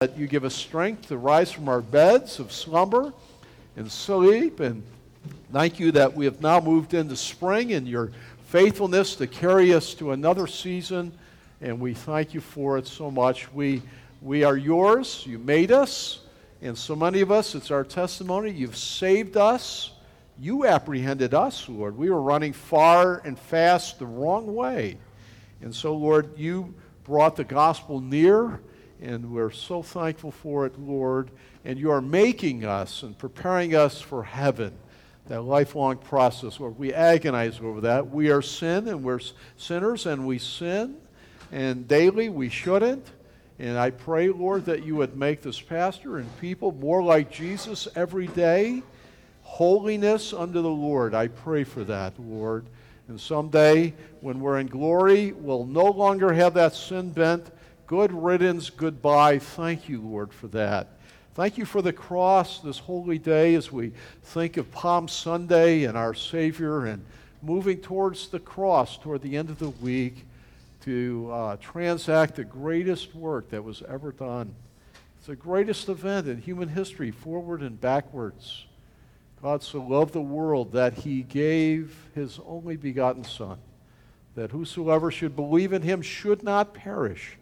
that you give us strength to rise from our beds of slumber and sleep. And thank you that we have now moved into spring and your faithfulness to carry us to another season. And we thank you for it so much. We, we are yours. You made us. And so many of us, it's our testimony. You've saved us. You apprehended us, Lord. We were running far and fast the wrong way. And so, Lord, you brought the gospel near, and we're so thankful for it, Lord. And you are making us and preparing us for heaven, that lifelong process where we agonize over that. We are sin, and we're sinners, and we sin, and daily we shouldn't. And I pray, Lord, that you would make this pastor and people more like Jesus every day holiness unto the Lord. I pray for that, Lord. And someday, when we're in glory, we'll no longer have that sin bent. Good riddance, goodbye. Thank you, Lord, for that. Thank you for the cross this holy day as we think of Palm Sunday and our Savior and moving towards the cross toward the end of the week to uh, transact the greatest work that was ever done. It's the greatest event in human history, forward and backwards. God so loved the world that he gave his only begotten Son, that whosoever should believe in him should not perish,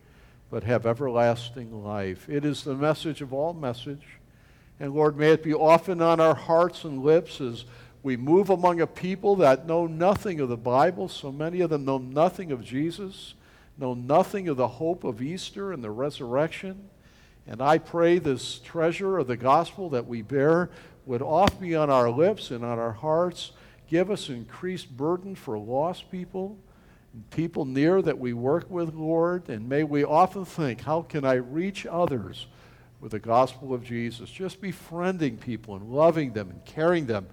but have everlasting life. It is the message of all message. And Lord, may it be often on our hearts and lips as we move among a people that know nothing of the Bible. So many of them know nothing of Jesus, know nothing of the hope of Easter and the resurrection. And I pray this treasure of the gospel that we bear would oft be on our lips and on our hearts. Give us increased burden for lost people, people near that we work with, Lord. And may we often think, how can I reach others with the gospel of Jesus? Just befriending people and loving them and caring them,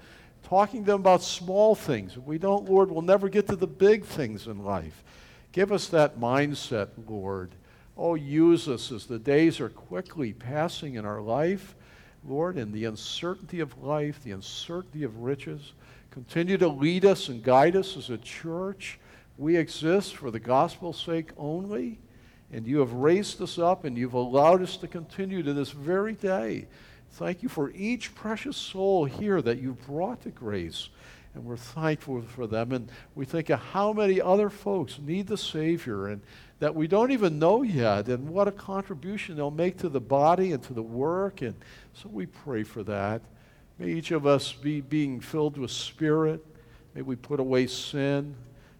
talking to them about small things. If we don't, Lord, we'll never get to the big things in life. Give us that mindset, Lord. Oh, use us as the days are quickly passing in our life. Lord, in the uncertainty of life, the uncertainty of riches. Continue to lead us and guide us as a church. We exist for the gospel's sake only, and you have raised us up and you've allowed us to continue to this very day. Thank you for each precious soul here that you've brought to grace, and we're thankful for them. And we think of how many other folks need the Savior and that we don't even know yet, and what a contribution they'll make to the body and to the work. And so we pray for that. May each of us be being filled with Spirit. May we put away sin.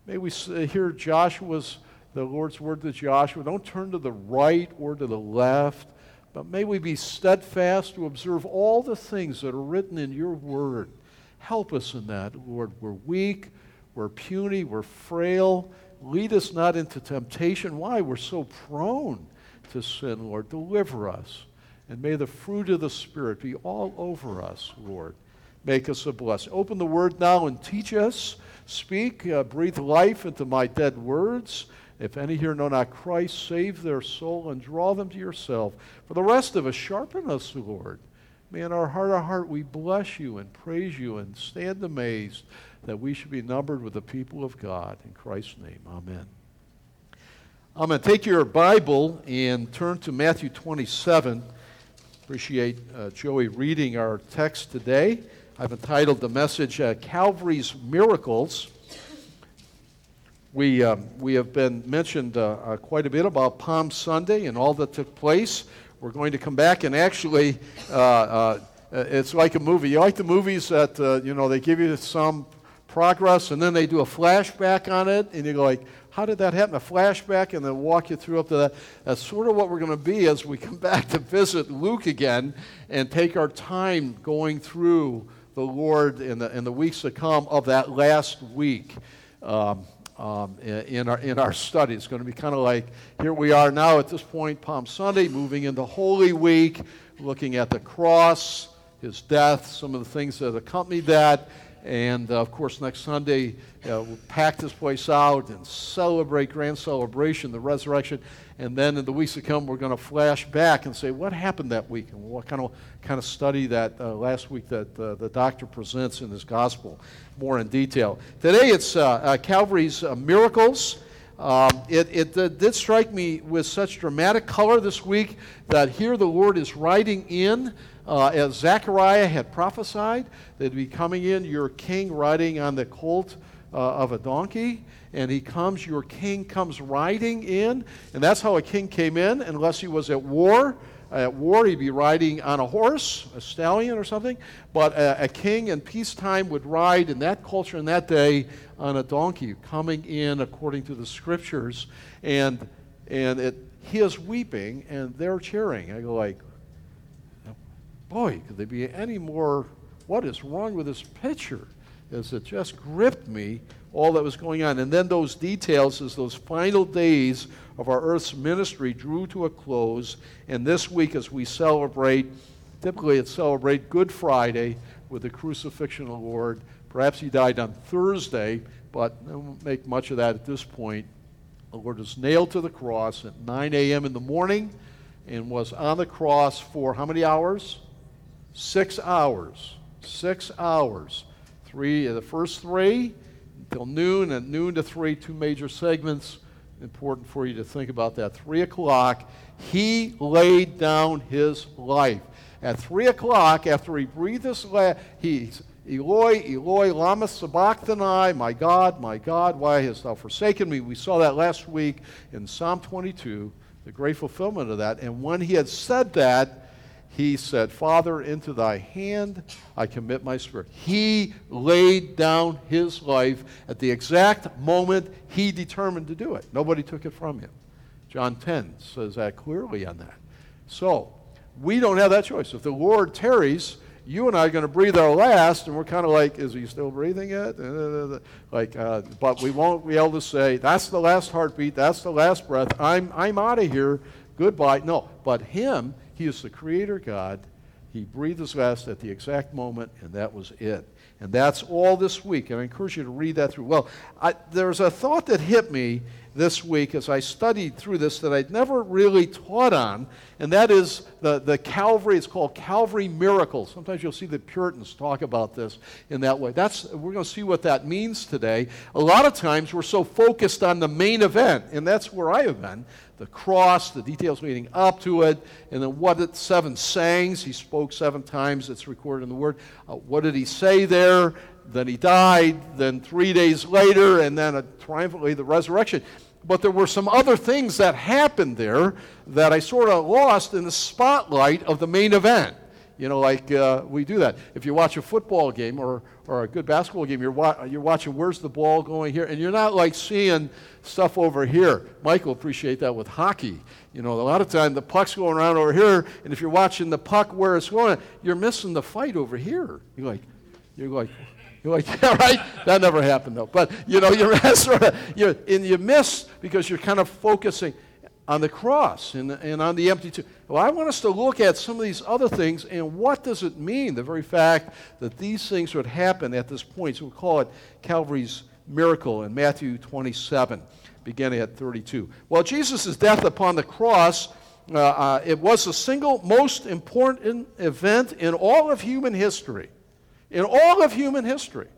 May we uh, hear Joshua's, the Lord's word to Joshua. Don't turn to the right or to the left, but may we be steadfast to observe all the things that are written in your word. Help us in that, Lord. We're weak, we're puny, we're frail. Lead us not into temptation. Why? We're so prone to sin, Lord. Deliver us. And may the fruit of the Spirit be all over us, Lord. Make us a blessing. Open the word now and teach us. Speak, uh, breathe life into my dead words. If any here know not Christ, save their soul and draw them to yourself. For the rest of us, sharpen us, Lord. May in our heart, our heart, we bless you and praise you and stand amazed that we should be numbered with the people of God. In Christ's name, amen. I'm going to take your Bible and turn to Matthew 27. Appreciate uh, Joey reading our text today. I've entitled the message uh, Calvary's Miracles. We, um, we have been mentioned uh, uh, quite a bit about Palm Sunday and all that took place. We're going to come back and actually, uh, uh, it's like a movie. You like the movies that, you know, they give you some progress and then they do a flashback on it and you go like, how did that happen? A flashback, and then walk you through up to that. That's sort of what we're going to be as we come back to visit Luke again and take our time going through the Lord in the, in the weeks to come of that last week. Um, um, in, our, in our study. It's going to be kind of like here we are now at this point, Palm Sunday, moving into Holy Week, looking at the cross, his death, some of the things that accompanied that, and uh, of course, next Sunday, we'll pack this place out and celebrate grand celebration, the resurrection. And then in the weeks to come, we're going to flash back and say, what happened that week? And what kind of, kind of study that uh, last week that uh, the doctor presents in his gospel more in detail. Today, it's uh, uh, Calvary's uh, miracles. Um, it, it uh, did strike me with such dramatic color this week that here the Lord is riding in, uh, as Zechariah had prophesied, that he'd be coming in, your king riding on the colt uh, of a donkey. And he comes, your king comes riding in. And that's how a king came in, unless he was at war at war, he'd be riding on a horse, a stallion or something. But a, a, king in peacetime would ride in that culture in that day on a donkey, coming in according to the scriptures. And, and it, he is weeping and they're cheering. I go like, boy, could they be any more, what is wrong with this picture? As it just gripped me, all that was going on. And then those details as those final days of our Earth's ministry drew to a close. And this week, as we celebrate, typically it's celebrate Good Friday with the crucifixion of the Lord. Perhaps he died on Thursday, but I won't make much of that at this point. The Lord was nailed to the cross at 9 a.m. in the morning and was on the cross for how many hours? Six hours. Six hours. Three, the first three until noon, and noon to three, two major segments important for you to think about that. Three o'clock, he laid down his life. At three o'clock, after he breathed his last, he Eloi, Eloi, lama sabachthani, my God, my God, why hast thou forsaken me? We saw that last week in Psalm 22, the great fulfillment of that. And when he had said that, he said, Father, into thy hand I commit my spirit. He laid down his life at the exact moment he determined to do it. Nobody took it from him. John 10 says that clearly on that. So, we don't have that choice. If the Lord tarries, you and I are going to breathe our last, and we're kind of like, is he still breathing yet? Like, uh, but we won't be able to say, that's the last heartbeat, that's the last breath, I'm, I'm out of here, goodbye. No, but him, he is the creator God. He breathed his last at the exact moment, and that was it. And that's all this week. And I encourage you to read that through. Well, I, there's a thought that hit me this week as I studied through this that I'd never really taught on, and that is the, the Calvary. It's called Calvary Miracle. Sometimes you'll see the Puritans talk about this in that way. That's, we're going to see what that means today. A lot of times we're so focused on the main event, and that's where I have been the cross, the details leading up to it, and then what it, seven sayings. He spoke seven times, it's recorded in the Word. Uh, what did he say there? Then he died, then three days later, and then triumphantly the resurrection. But there were some other things that happened there that I sort of lost in the spotlight of the main event. You know, like uh, we do that. If you watch a football game or, or a good basketball game, you're, wa- you're watching where's the ball going here, and you're not like seeing stuff over here. Will appreciate that with hockey. You know, a lot of time the puck's going around over here, and if you're watching the puck where it's going, you're missing the fight over here. You're like, you're like, you're like, yeah, right? That never happened though. But you know, you're sort of, you and you miss because you're kind of focusing on the cross and, and on the empty tomb. Well, I want us to look at some of these other things and what does it mean, the very fact that these things would happen at this point. So we call it Calvary's miracle in Matthew 27, beginning at 32. Well, Jesus' death upon the cross, uh, uh, it was the single most important event in all of human history in all of human history,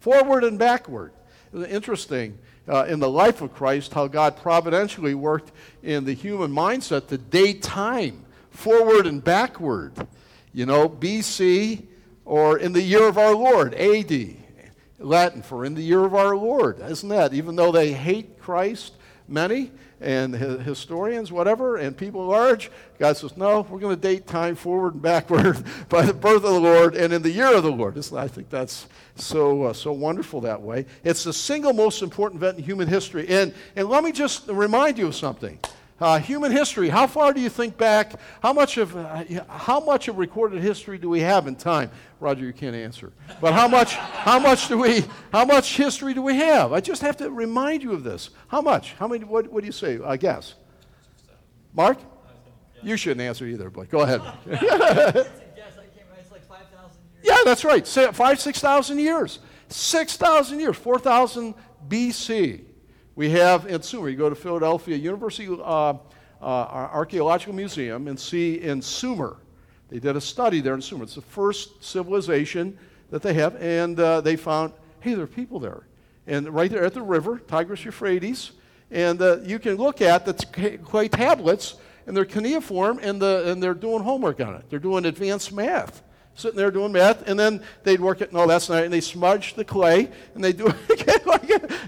forward and backward. Interesting uh, in the life of Christ how God providentially worked in the human mindset to date time, forward and backward. You know, BC or in the year of our Lord, AD. Latin for in the year of our Lord. Isn't that? Even though they hate Christ, many, and historians, whatever, and people large. God says, no, we're going to date time forward and backward by the birth of the Lord and in the year of the Lord. I think that's so, uh, so wonderful that way. It's the single most important event in human history. And, and let me just remind you of something. Uh, human history, how far do you think back? How much, of, uh, how much of recorded history do we have in time? Roger, you can't answer. But how much, how much do we, how much history do we have? I just have to remind you of this. How much? How many, what, what do you say? I guess. Mark? You shouldn't answer either, but go ahead. yeah, that's right. Five, 6,000 years. 6,000 years, 4,000 BC. We have in Sumer, you go to Philadelphia University uh, uh, Archaeological Museum and see in Sumer, they did a study there in Sumer. It's the first civilization that they have, and uh, they found, hey, there are people there. and right there at the river, Tigris Euphrates, and uh, you can look at the clay tablets, and they're cuneiform, and, the, and they're doing homework on it. They're doing advanced math sitting there doing math, and then they'd work it. No, that's not. And they smudge the clay, and they do it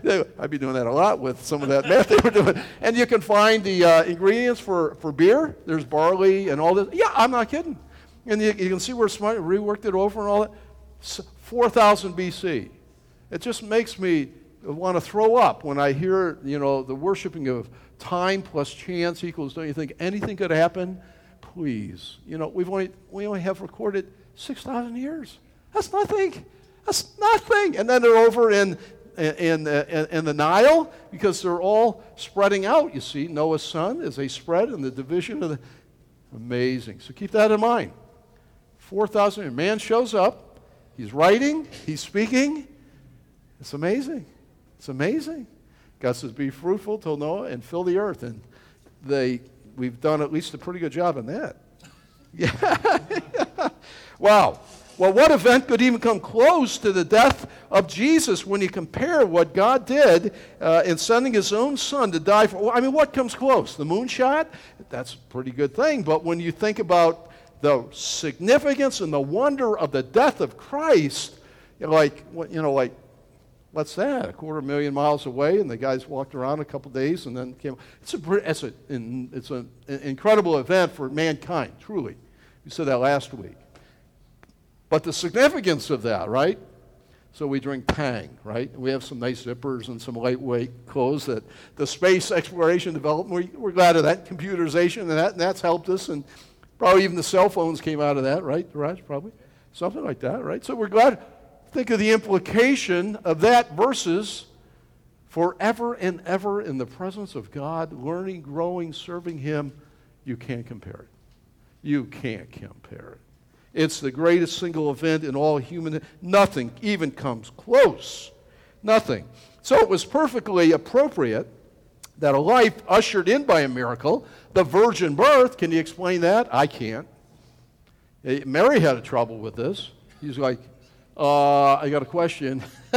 again. I'd be doing that a lot with some of that math they were doing. And you can find the uh, ingredients for, for beer. There's barley and all this. Yeah, I'm not kidding. And you, you can see where smudge reworked it over and all that. 4,000 BC. It just makes me want to throw up when I hear, you know, the worshiping of time plus chance equals. Don't you think anything could happen? Please, you know, we've only we only have recorded 6,000 years. That's nothing. That's nothing. And then they're over in, in, in, in, the Nile because they're all spreading out. You see, Noah's son as they spread in the division of the. Amazing. So keep that in mind. 4,000 A man shows up. He's writing. He's speaking. It's amazing. It's amazing. God says, "Be fruitful till Noah and fill the earth." And they, we've done at least a pretty good job in that. Yeah. Wow. Well, what event could even come close to the death of Jesus when you compare what God did uh, in sending his own son to die for? I mean, what comes close? The moonshot? That's a pretty good thing. But when you think about the significance and the wonder of the death of Christ, you know, like, you know, like, what's that? A quarter million miles away, and the guys walked around a couple days and then came. It's, a, it's, a, it's an incredible event for mankind, truly. We said that last week. But the significance of that, right? So we drink Tang, right? We have some nice zippers and some lightweight clothes that the space exploration development, we, are glad of that. Computerization, and, that, and that's helped us. And probably even the cell phones came out of that, right, Raj? Probably. Something like that, right? So we're glad. Think of the implication of that versus forever and ever in the presence of God, learning, growing, serving Him. You can't compare it. You can't compare it. It's the greatest single event in all human. Nothing even comes close. Nothing. So it was perfectly appropriate that a life ushered in by a miracle, the virgin birth, can you explain that? I can't. Eh, Mary had a trouble with this. He's like, uh, I got a question.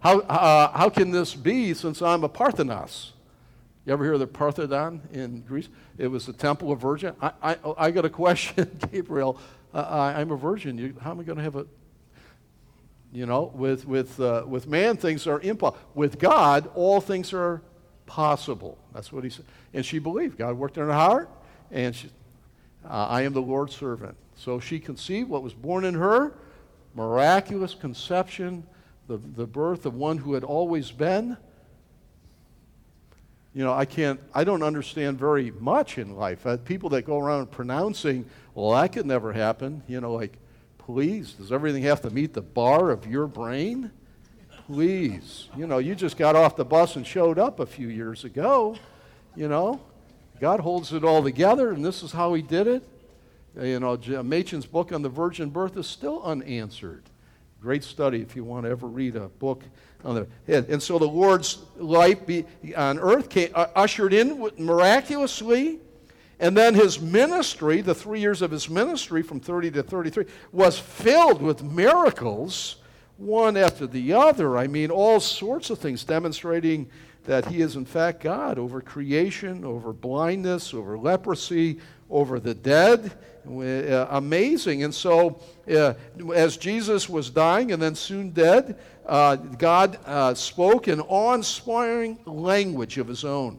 how, uh, how can this be since I'm a Parthenos? You ever hear of the Parthenon in Greece? It was the temple of virgin. I, I, I got a question, Gabriel. Uh, I'm a virgin. You, how am I going to have a, you know, with, with, uh, with man, things are impossible. With God, all things are possible. That's what he said. And she believed. God worked in her heart, and she, uh, I am the Lord's servant. So she conceived what was born in her, miraculous conception, the, the birth of one who had always been you know, I can't, I don't understand very much in life. Uh, people that go around pronouncing, well, that could never happen, you know, like, please, does everything have to meet the bar of your brain? Please. You know, you just got off the bus and showed up a few years ago, you know. God holds it all together, and this is how He did it. Uh, you know, Machen's book on the virgin birth is still unanswered. Great study if you want to ever read a book on the head. And so the Lord's life be, on earth came, uh, ushered in miraculously. And then his ministry, the three years of his ministry from 30 to 33, was filled with miracles, one after the other. I mean, all sorts of things demonstrating that he is, in fact, God over creation, over blindness, over leprosy, over the dead. Uh, amazing. And so, uh, as Jesus was dying and then soon dead, uh, God uh, spoke in awe inspiring language of his own.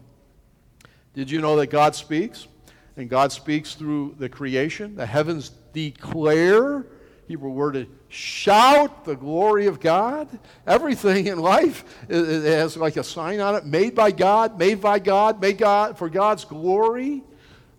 Did you know that God speaks? And God speaks through the creation. The heavens declare, Hebrew word is shout the glory of God. Everything in life it has like a sign on it made by God, made by God, made God for God's glory.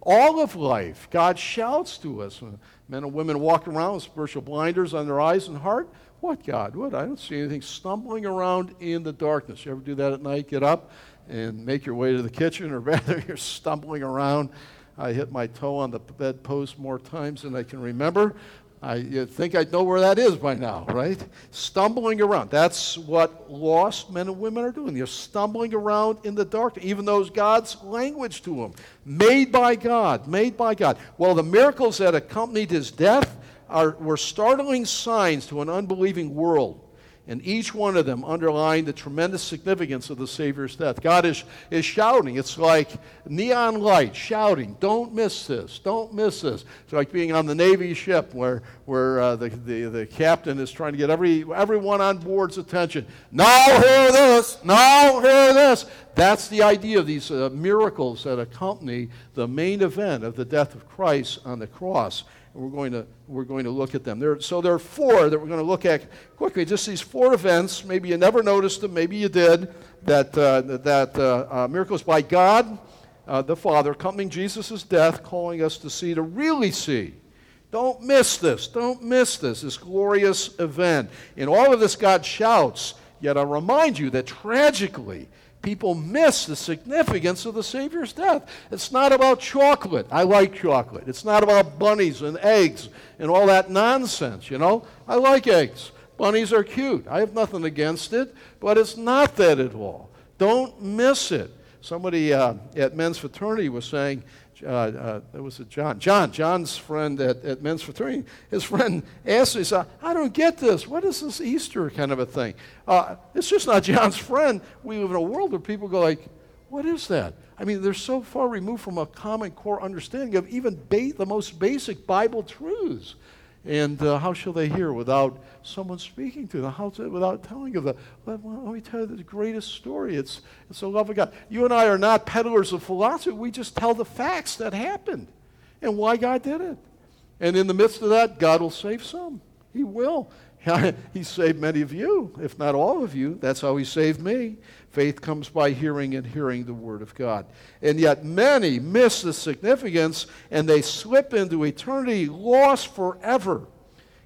All of life, God shouts to us. Men and women walk around with spiritual blinders on their eyes and heart. What God? What? I don't see anything stumbling around in the darkness. You ever do that at night? Get up and make your way to the kitchen, or rather, you're stumbling around. I hit my toe on the bedpost more times than I can remember. I think I'd know where that is by now, right? Stumbling around. That's what lost men and women are doing. They're stumbling around in the dark, even though it's God's language to them. Made by God, made by God. Well, the miracles that accompanied his death are, were startling signs to an unbelieving world. And each one of them underlined the tremendous significance of the Savior's death. God is, is shouting. It's like neon light shouting, don't miss this, don't miss this. It's like being on the Navy ship where, where uh, the, the, the captain is trying to get every, everyone on board's attention. Now hear this, now hear this. That's the idea of these uh, miracles that accompany the main event of the death of Christ on the cross we're going to, we're going to look at them. There, so there are four that we're going to look at quickly. Just these four events. Maybe you never noticed them, maybe you did. That, uh, that uh, uh, miracles by God, uh, the Father, accompanying Jesus' death, calling us to see, to really see. Don't miss this. Don't miss this, this glorious event. In all of this, God shouts. Yet I remind you that tragically, people miss the significance of the Savior's death. It's not about chocolate. I like chocolate. It's not about bunnies and eggs and all that nonsense, you know. I like eggs. Bunnies are cute. I have nothing against it, but it's not that at all. Don't miss it. Somebody uh, at men's fraternity was saying, uh, uh, that was a John. John, John's friend at, at men's fraternity, his friend asked me, said, I don't get this. What is this Easter kind of a thing? Uh, it's just not John's friend. We live in a world where people go like, what is that? I mean, they're so far removed from a common core understanding of even ba- the most basic Bible truths. And uh, how shall they hear without someone speaking to them? How to, without telling them the, let, let, me tell you the greatest story. It's, it's the love of God. You and I are not peddlers of philosophy. We just tell the facts that happened and why God did it. And in the midst of that, God will save some. He will. he saved many of you, if not all of you. That's how he saved me. Faith comes by hearing and hearing the Word of God. And yet many miss the significance and they slip into eternity lost forever.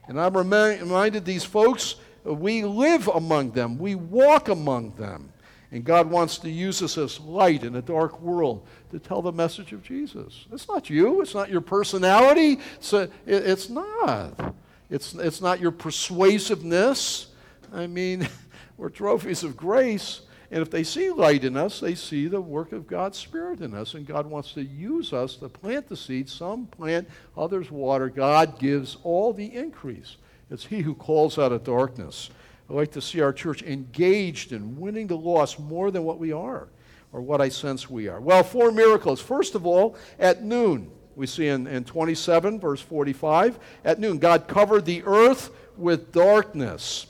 And I'm reminded these folks, uh, we live among them, we walk among them. And God wants to use us as light in a dark world to tell the message of Jesus. It's not you, it's not your personality, it's, a, it, it's not. It's, it's not your persuasiveness. I mean, we're trophies of grace. And if they see light in us, they see the work of God's Spirit in us. And God wants to use us to plant the seed. Some plant, others water. God gives all the increase. It's He who calls out of darkness. I like to see our church engaged in winning the lost more than what we are, or what I sense we are. Well, four miracles. First of all, at noon, we see in, in 27, verse 45, at noon, God covered the earth with darkness.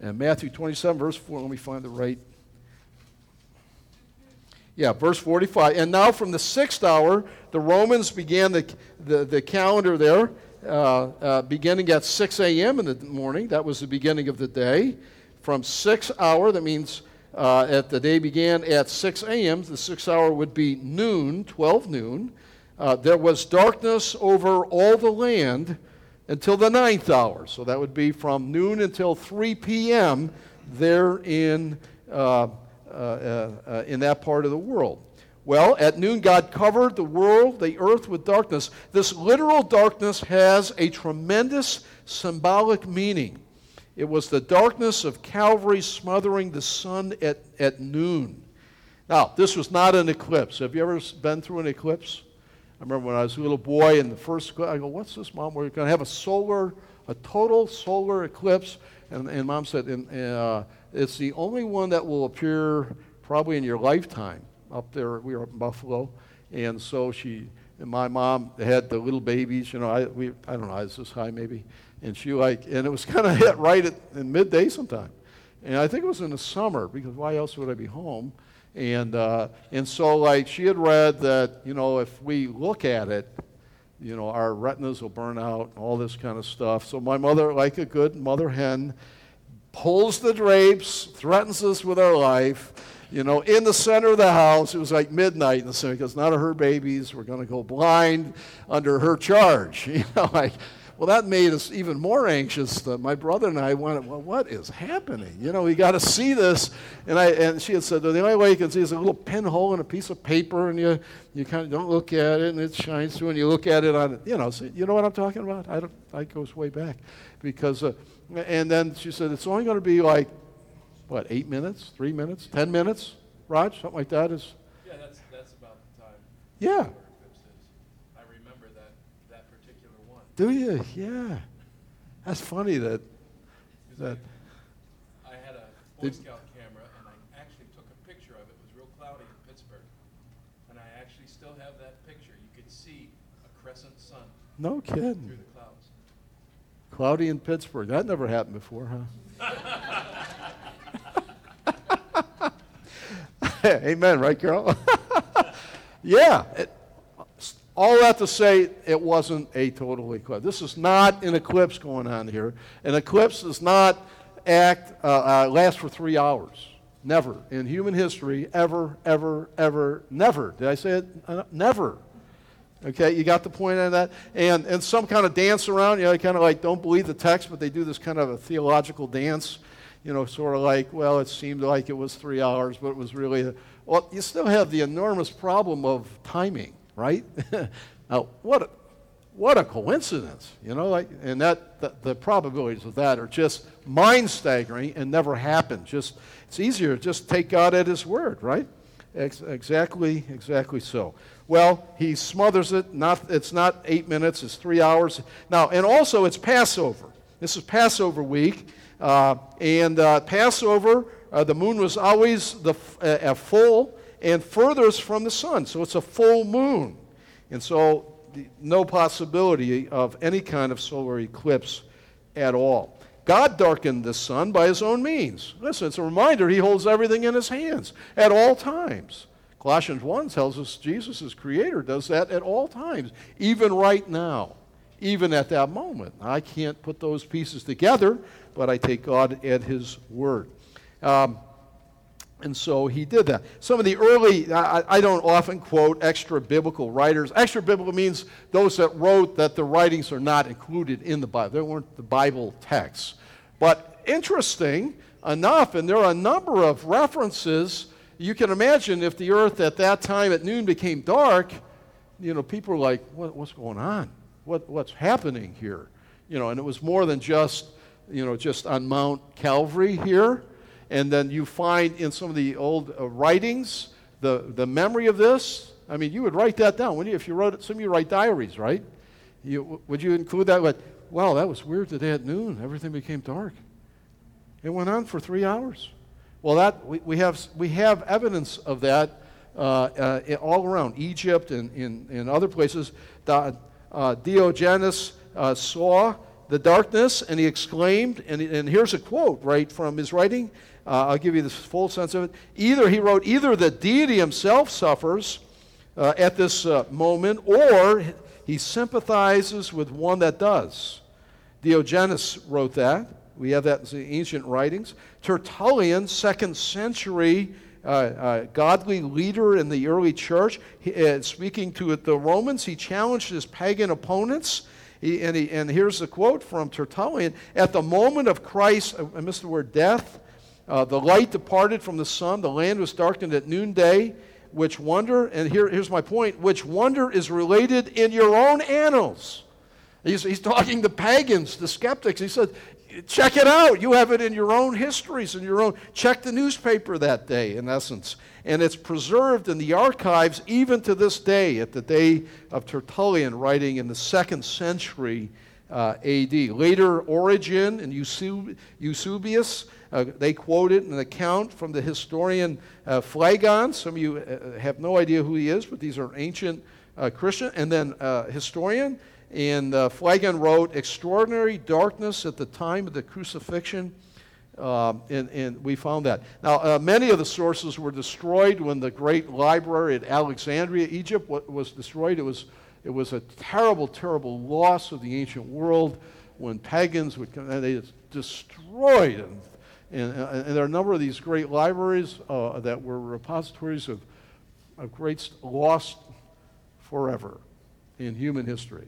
And Matthew 27, verse 4, let me find the right. Yeah, verse 45. And now from the sixth hour, the Romans began the, the, the calendar there, uh, uh, beginning at 6 a.m. in the morning. That was the beginning of the day. From 6 hour, that means uh, at the day began at 6 a.m., the sixth hour would be noon, 12 noon. Uh, there was darkness over all the land until the ninth hour. So that would be from noon until 3 p.m. there in, uh, uh, uh, in that part of the world. Well, at noon, God covered the world, the earth, with darkness. This literal darkness has a tremendous symbolic meaning. It was the darkness of Calvary smothering the sun at, at noon. Now, this was not an eclipse. Have you ever been through an eclipse? I remember when I was a little boy in the first, I go, what's this, Mom? We're going to have a solar, a total solar eclipse. And, and Mom said, and, uh, it's the only one that will appear probably in your lifetime. Up there, we were up in Buffalo. And so she, and my mom had the little babies, you know, I, we, I don't know, I was this high maybe. And she like, and it was kind of hit right at in midday sometime. And I think it was in the summer because why else would I be home? And, uh, and so, like, she had read that, you know, if we look at it, you know, our retinas will burn out, all this kind of stuff. So, my mother, like a good mother hen, pulls the drapes, threatens us with our life. You know, in the center of the house, it was like midnight in the center because none of her babies were going to go blind under her charge. You know, like, well, that made us even more anxious. That my brother and I went, well, what is happening? You know, we got to see this. And, I, and she had said, well, the only way you can see is a little pinhole in a piece of paper, and you, you kind of don't look at it, and it shines through, and you look at it on, you know, so you know what I'm talking about? I don't, I goes way back. Because, uh, and then she said, it's only going to be like, what, eight minutes, three minutes, ten minutes, Raj? Something like that is? Yeah, that's, that's about the time. Yeah. particular one. Do you? Yeah. That's funny that. that I had a Boy Did- Scout camera, and I actually took a picture of it. It was real cloudy in Pittsburgh. And I actually still have that picture. You could see a crescent sun No through kidding. the clouds. Cloudy in Pittsburgh. That never happened before, huh? Amen, right, Carol? yeah. It, all that to say, it wasn't a total eclipse. This is not an eclipse going on here. An eclipse does not act uh, uh, last for three hours. Never in human history, ever, ever, ever, never. Did I say it? Uh, never. Okay, you got the point on that? And, and some kind of dance around, you know, kind of like don't believe the text, but they do this kind of a theological dance, you know, sort of like, well, it seemed like it was three hours, but it was really, a, well, you still have the enormous problem of timing, right? now, what a, what a coincidence, you know, like, and that, the, the probabilities of that are just mind staggering and never happen. Just, it's easier to just take God at His word, right? Ex- exactly, exactly so. Well, he smothers it. Not, it's not eight minutes, it's three hours. Now, and also it's Passover. This is Passover week. Uh, and uh, Passover, uh, the moon was always the, uh, full and furthest from the sun. So it's a full moon. And so no possibility of any kind of solar eclipse at all. God darkened the sun by his own means. Listen, it's a reminder he holds everything in his hands at all times. Colossians 1 tells us Jesus, as creator, does that at all times, even right now, even at that moment. I can't put those pieces together, but I take God at his word. Um, and so he did that. Some of the early, I, I don't often quote extra biblical writers. Extra biblical means those that wrote that the writings are not included in the Bible. They weren't the Bible texts. But interesting enough, and there are a number of references. You can imagine if the earth at that time at noon became dark, you know, people were like, what, what's going on? What, what's happening here? You know, and it was more than just, you know, just on Mount Calvary here. And then you find in some of the old uh, writings the, the memory of this. I mean, you would write that down, wouldn't you? If you wrote it, some of you write diaries, right? You, would you include that? Like, wow, that was weird today at noon. Everything became dark. It went on for three hours. Well, that we, we, have, we have evidence of that uh, uh, all around Egypt and in, in other places. The, uh, Diogenes uh, saw the darkness and he exclaimed, and, and here's a quote right from his writing. Uh, I'll give you the full sense of it. Either he wrote, either the deity himself suffers uh, at this uh, moment, or he sympathizes with one that does. Diogenes wrote that. We have that in the ancient writings. Tertullian, second century uh, uh, godly leader in the early church, he, uh, speaking to the Romans, he challenged his pagan opponents. He, and, he, and here's the quote from Tertullian At the moment of Christ, I missed the word death, uh, the light departed from the sun, the land was darkened at noonday. Which wonder, and here, here's my point, which wonder is related in your own annals. He's, he's talking to pagans, the skeptics. He said, check it out. You have it in your own histories, in your own. Check the newspaper that day, in essence. And it's preserved in the archives even to this day, at the day of Tertullian writing in the second century uh, AD. Later, Origen and Eusebius uh, they quoted an account from the historian uh, Phlegon. Some of you uh, have no idea who he is, but these are ancient uh, Christian. And then uh, historian. And uh, Phlegon wrote, Extraordinary darkness at the time of the crucifixion. Um, and, and we found that. Now, uh, many of the sources were destroyed when the great library at Alexandria, Egypt, was destroyed. It was, it was a terrible, terrible loss of the ancient world when pagans would come, and they destroyed and and, and, there are a number of these great libraries uh, that were repositories of, of great lost forever in human history.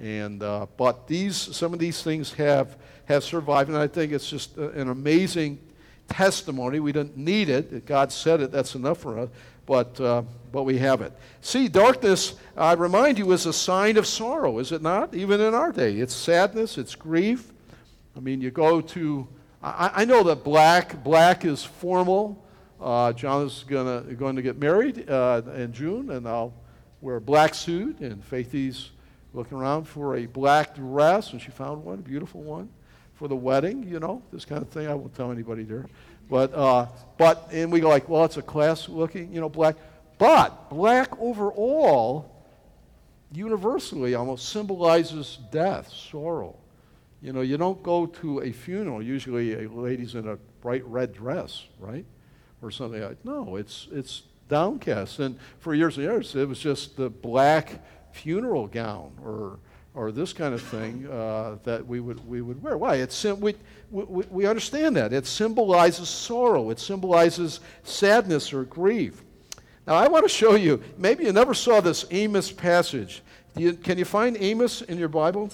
And, uh, but these, some of these things have, have survived, and I think it's just an amazing testimony. We didn't need it. God said it, that's enough for us, but, uh, but we have it. See, darkness, I remind you, is a sign of sorrow, is it not? Even in our day. It's sadness, it's grief. I mean, you go to, I, I know that black, black is formal. Uh, John is gonna, going to get married uh, in June, and I'll wear a black suit, and Faithy's looking around for a black dress, and she found one, a beautiful one, for the wedding, you know, this kind of thing. I won't tell anybody there. But, uh, but, and we go like, well, it's a class looking, you know, black. But black overall, universally almost, symbolizes death, sorrow. You know, you don't go to a funeral, usually a lady's in a bright red dress, right? Or something like No, it's, it's downcast. And for years and years, it was just the black funeral gown or, or this kind of thing uh, that we would, we would wear. Why? It's, we, we, we understand that. It symbolizes sorrow, it symbolizes sadness or grief. Now, I want to show you, maybe you never saw this Amos passage. You, can you find Amos in your Bible?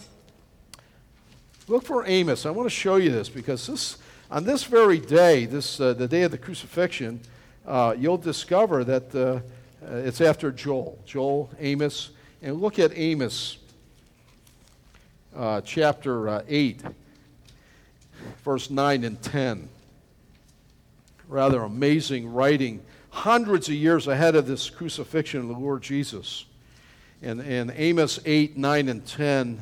Look for Amos. I want to show you this because this, on this very day, this, uh, the day of the crucifixion, uh, you'll discover that uh, uh it's after Joel. Joel, Amos. And look at Amos uh, chapter uh, 8, verse 9 and 10. Rather amazing writing hundreds of years ahead of this crucifixion of the Lord Jesus. And in Amos 8, 9, and 10,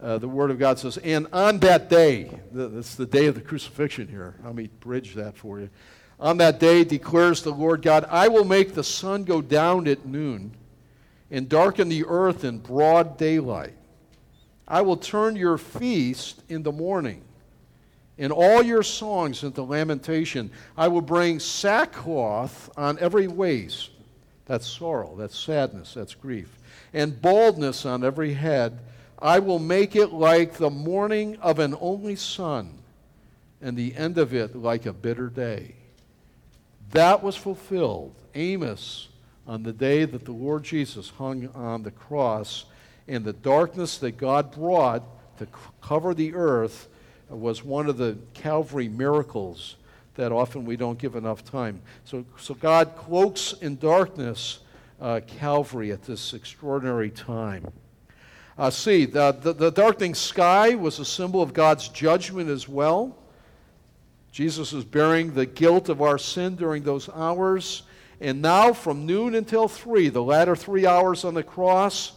uh, the Word of God says, And on that day, that's the day of the crucifixion here. Let me bridge that for you. On that day, declares the Lord God, I will make the sun go down at noon and darken the earth in broad daylight. I will turn your feast in the morning in all your songs into lamentation. I will bring sackcloth on every waist. That's sorrow, that's sadness, that's grief. And baldness on every head. I will make it like the morning of an only son, and the end of it like a bitter day. That was fulfilled. Amos, on the day that the Lord Jesus hung on the cross, and the darkness that God brought to cover the earth was one of the Calvary miracles that often we don't give enough time. So, so God cloaks in darkness uh, Calvary at this extraordinary time. Uh, see, the, the, the darkening sky was a symbol of God's judgment as well. Jesus was bearing the guilt of our sin during those hours. And now, from noon until 3, the latter three hours on the cross,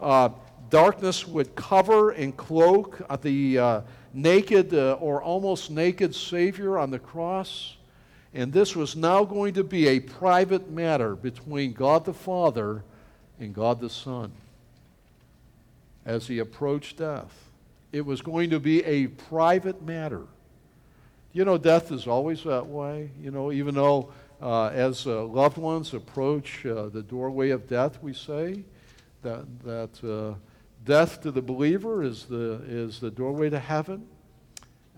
uh, darkness would cover and cloak the, uh, naked uh, or almost naked Savior on the cross. And this was now going to be a private matter between God the Father and God the Son as he approached death. It was going to be a private matter. You know, death is always that way. You know, even though uh, as uh, loved ones approach uh, the doorway of death, we say that, that uh, Death to the believer is the, is the doorway to heaven.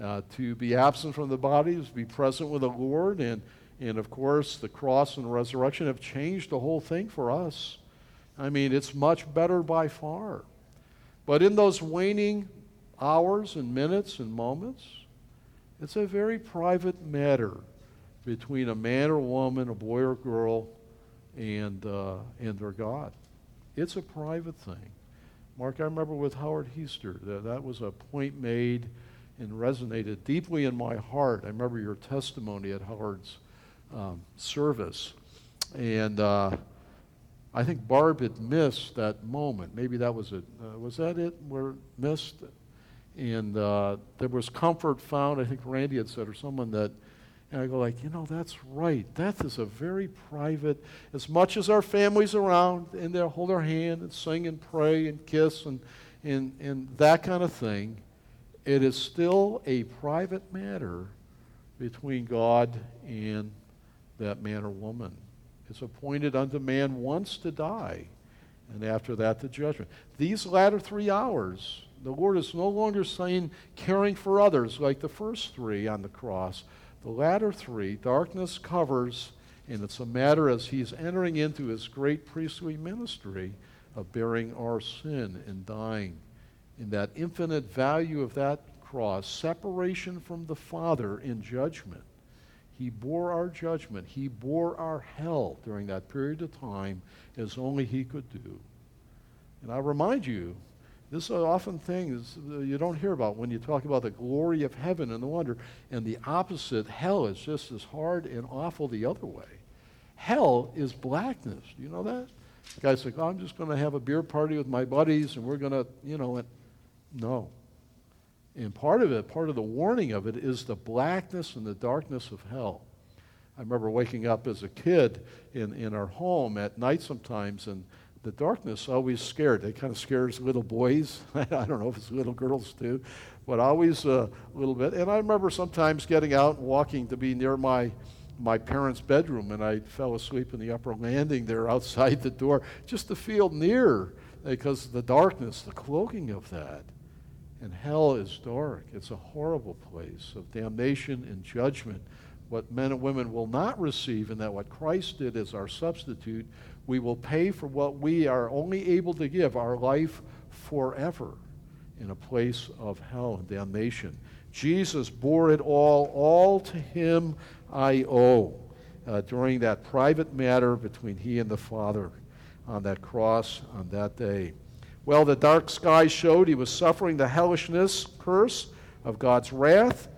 Uh, to be absent from the body is to be present with the Lord. And, and of course, the cross and resurrection have changed the whole thing for us. I mean, it's much better by far. But in those waning hours and minutes and moments, it's a very private matter between a man or woman, a boy or girl, and, uh, and their God. It's a private thing. Mark, I remember with Howard Heister, that, that was a point made and resonated deeply in my heart. I remember your testimony at Howard's um, service. And uh, I think Barb had missed that moment. Maybe that was it. Uh, was that it? Where missed? And uh, there was comfort found, I think Randy had said, or someone that and I go like, you know, that's right. Death is a very private, as much as our families around and they'll hold our hand and sing and pray and kiss and, and, and that kind of thing, it is still a private matter between God and that man or woman. It's appointed unto man once to die, and after that the judgment. These latter three hours, the Lord is no longer saying caring for others like the first three on the cross the latter three, darkness covers, and it's a matter as he's entering into his great priestly ministry of bearing our sin and dying. In that infinite value of that cross, separation from the Father in judgment. He bore our judgment. He bore our hell during that period of time as only He could do. And I remind you, this is often things you don't hear about when you talk about the glory of heaven and the wonder. And the opposite, hell, is just as hard and awful the other way. Hell is blackness. Do you know that? The guy's like, oh, I'm just going to have a beer party with my buddies and we're going to, you know, and no. And part of it, part of the warning of it, is the blackness and the darkness of hell. I remember waking up as a kid in, in our home at night sometimes, and the darkness always scared. It kind of scares little boys. I don't know if it's little girls too, but always a little bit. And I remember sometimes getting out and walking to be near my my parents' bedroom, and I fell asleep in the upper landing there outside the door, just to feel near because of the darkness, the cloaking of that. And hell is dark. It's a horrible place of damnation and judgment. What men and women will not receive, and that what Christ did as our substitute, we will pay for what we are only able to give, our life forever, in a place of hell and damnation. Jesus bore it all. All to him I owe uh, during that private matter between he and the Father on that cross on that day. Well, the dark sky showed he was suffering the hellishness curse of God's wrath.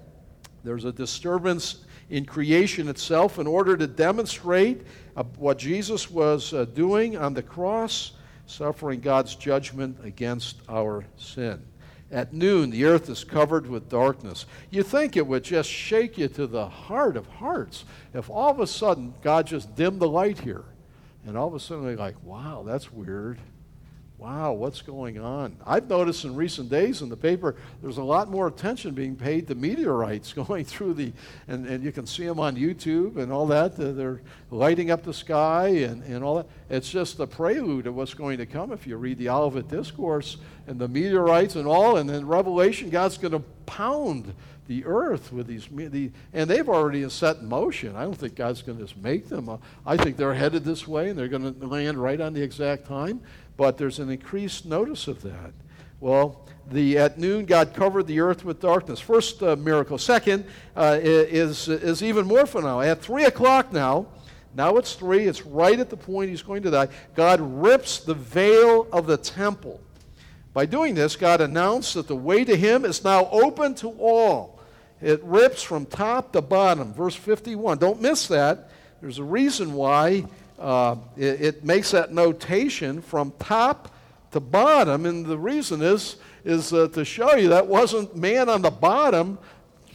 There's a disturbance in creation itself in order to demonstrate uh, what Jesus was uh, doing on the cross, suffering God's judgment against our sin. At noon, the earth is covered with darkness. You think it would just shake you to the heart of hearts if all of a sudden God just dimmed the light here. And all of a sudden, they're like, wow, that's weird wow, what's going on? I've noticed in recent days in the paper, there's a lot more attention being paid to meteorites going through the, and, and you can see them on YouTube and all that. They're lighting up the sky and, and all that. It's just the prelude of what's going to come if you read the Olivet Discourse and the meteorites and all. And then Revelation, God's going to pound the earth with these, the, and they've already set in motion. I don't think God's going to just make them. I think they're headed this way and they're going to land right on the exact time but there's an increased notice of that. Well, the, at noon, God covered the earth with darkness. First uh, miracle. Second uh, is, is even more phenomenal. At 3 o'clock now, now it's 3, it's right at the point he's going to die, God rips the veil of the temple. By doing this, God announced that the way to him is now open to all. It rips from top to bottom. Verse 51. Don't miss that. There's a reason why uh, it, it, makes that notation from top to bottom, and the reason is is uh, to show you that wasn't man on the bottom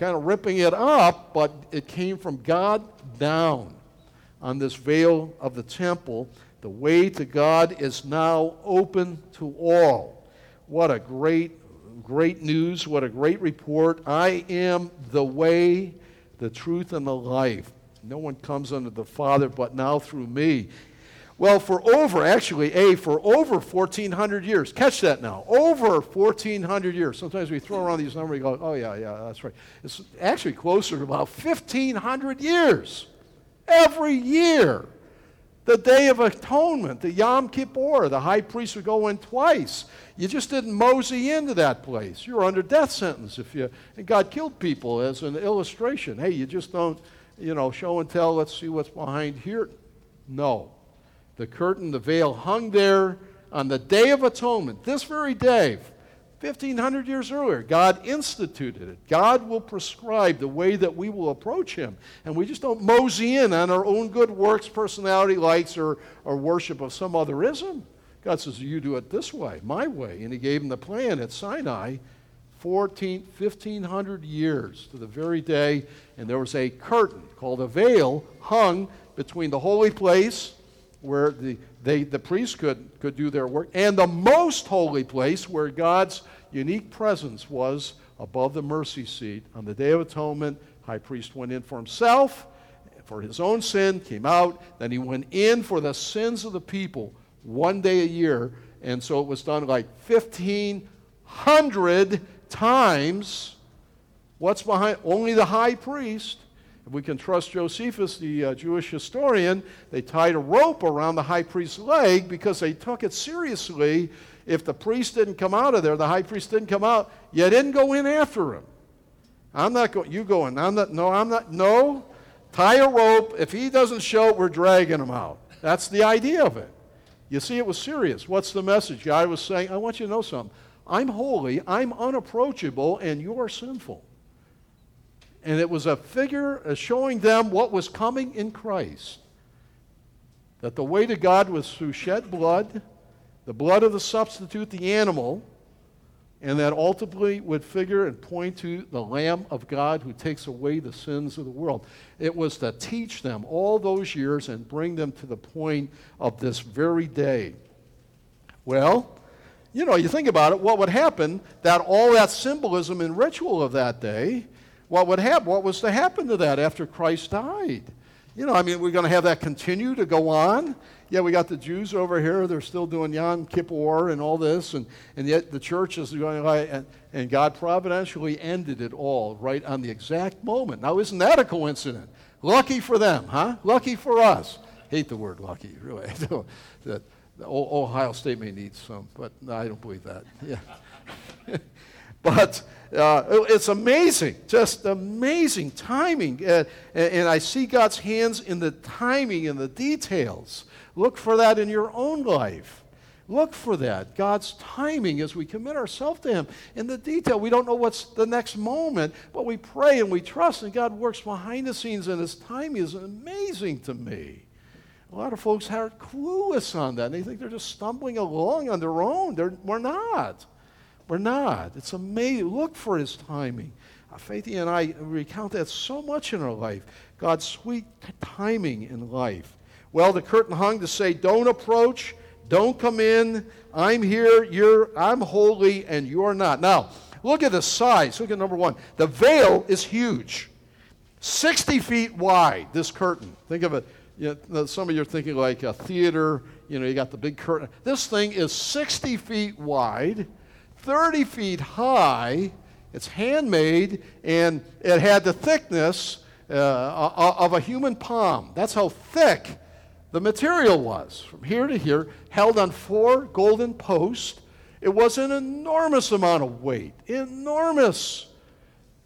kind of ripping it up, but it came from God down on this veil of the temple. The way to God is now open to all. What a great, great news. What a great report. I am the way, the truth, and the life. No one comes unto the Father but now through me. Well, for over, actually, A, for over 1,400 years. Catch that now. Over 1,400 years. Sometimes we throw around these numbers and go, oh, yeah, yeah, that's right. It's actually closer to about 1,500 years. Every year. The Day of Atonement, the Yom Kippur, the high priest would go in twice. You just didn't mosey into that place. You were under death sentence if you, and God killed people as an illustration. Hey, you just don't you know, show and tell, let's see what's behind here. No. The curtain, the veil hung there on the Day of Atonement, this very day, 1500 years earlier. God instituted it. God will prescribe the way that we will approach Him. And we just don't mosey in on our own good works, personality, likes, or, or worship of some other ism. God says, You do it this way, my way. And He gave him the plan at Sinai 14, 1500 years to the very day, and there was a curtain called a veil hung between the holy place where the, they, the priests could, could do their work and the most holy place where God's unique presence was above the mercy seat. On the Day of Atonement, high priest went in for himself, for his own sin, came out, then he went in for the sins of the people one day a year, and so it was done like 1,500 times what's behind only the high priest. If we can trust Josephus, the uh, Jewish historian, they tied a rope around the high priest's leg because they took it seriously. If the priest didn't come out of there, the high priest didn't come out, you didn't go in after him. I'm not going, you going, I'm not, no, I'm not, no. Tie a rope. If he doesn't show, we're dragging him out. That's the idea of it. You see, it was serious. What's the message? God was saying, I want you to know something. I'm holy, I'm unapproachable, and you're sinful. And it was a figure showing them what was coming in Christ. That the way to God was through shed blood, the blood of the substitute, the animal, and that ultimately would figure and point to the Lamb of God who takes away the sins of the world. It was to teach them all those years and bring them to the point of this very day. Well, you know, you think about it, what would happen that all that symbolism and ritual of that day, what would happen? What was to happen to that after Christ died? You know, I mean, we're going to have that continue to go on. Yeah, we got the Jews over here. They're still doing Yom Kippur and all this, and, and yet the church is going and, and God providentially ended it all right on the exact moment. Now, isn't that a coincidence? Lucky for them, huh? Lucky for us. Hate the word lucky, really. Ohio State may need some, but no, I don't believe that. Yeah. but uh, it's amazing, just amazing timing. Uh, and I see God's hands in the timing and the details. Look for that in your own life. Look for that. God's timing as we commit ourselves to Him. In the detail, we don't know what's the next moment, but we pray and we trust, and God works behind the scenes, and His timing is amazing to me. A lot of folks are clueless on that. They think they're just stumbling along on their own. They're, we're not. We're not. It's amazing. Look for his timing. Uh, Faithy and I recount that so much in our life. God's sweet timing in life. Well, the curtain hung to say, don't approach, don't come in. I'm here, you're, I'm holy, and you're not. Now, look at the size. Look at number one. The veil is huge. 60 feet wide, this curtain. Think of it. You know, some of you are thinking like a theater, you know, you got the big curtain. This thing is 60 feet wide 30 feet high. It's handmade, and it had the thickness uh, of a human palm. That's how thick the material was, from here to here, held on four golden posts. It was an enormous amount of weight, enormous.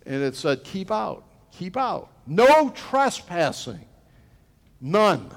And it said, Keep out, keep out. No trespassing, none.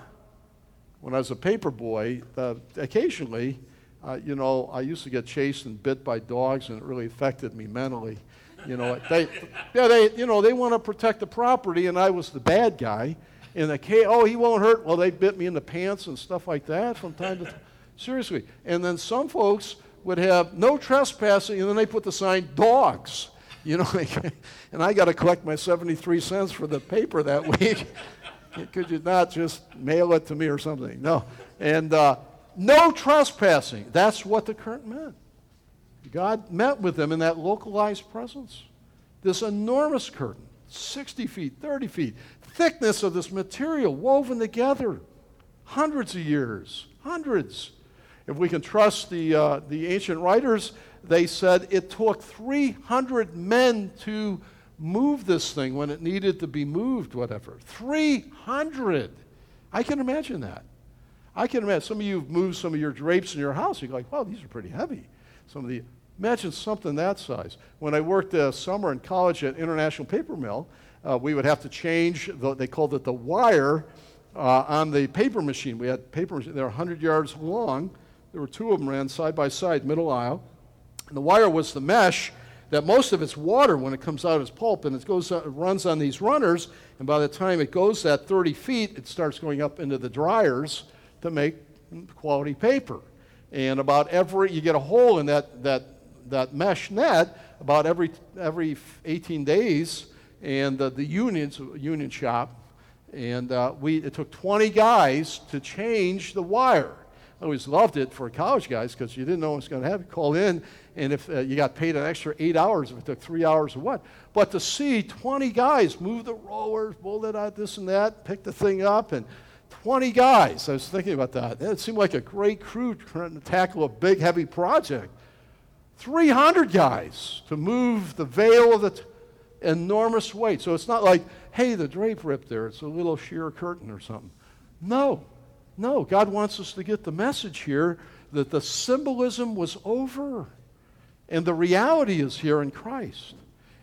When I was a paper boy, uh, occasionally uh, you know, I used to get chased and bit by dogs, and it really affected me mentally. You know, they, yeah, they, you know, they want to protect the property, and I was the bad guy. And the K, oh, he won't hurt. Well, they bit me in the pants and stuff like that from time to time. Seriously. And then some folks would have no trespassing, and then they put the sign dogs. You know, and I got to collect my 73 cents for the paper that week. Could you not just mail it to me or something? No. And uh, no trespassing. That's what the curtain meant. God met with them in that localized presence. This enormous curtain, 60 feet, 30 feet, thickness of this material woven together, hundreds of years, hundreds. If we can trust the, uh, the ancient writers, they said it took 300 men to move this thing when it needed to be moved, whatever. 300. I can imagine that. I can imagine some of you have moved some of your drapes in your house. You're like, wow, these are pretty heavy. Some of the imagine something that size. When I worked uh, summer in college at International Paper Mill, uh, we would have to change. The, they called it the wire uh, on the paper machine. We had paper. They're 100 yards long. There were two of them ran side by side, middle aisle. And the wire was the mesh that most of it's water when it comes out as pulp, and it goes it runs on these runners. And by the time it goes that 30 feet, it starts going up into the dryers to make quality paper. And about every, you get a hole in that, that, that mesh net about every, every 18 days, and uh, the unions, union shop, and uh, we, it took 20 guys to change the wire. I always loved it for college guys because you didn't know what was going to happen. Call in, and if uh, you got paid an extra eight hours, if it took three hours or what. But to see 20 guys move the rollers, pull it out, this and that, pick the thing up, and 20 guys. I was thinking about that. It seemed like a great crew trying to tackle a big, heavy project. 300 guys to move the veil of the t- enormous weight. So it's not like, hey, the drape ripped there. It's a little sheer curtain or something. No, no. God wants us to get the message here that the symbolism was over and the reality is here in Christ.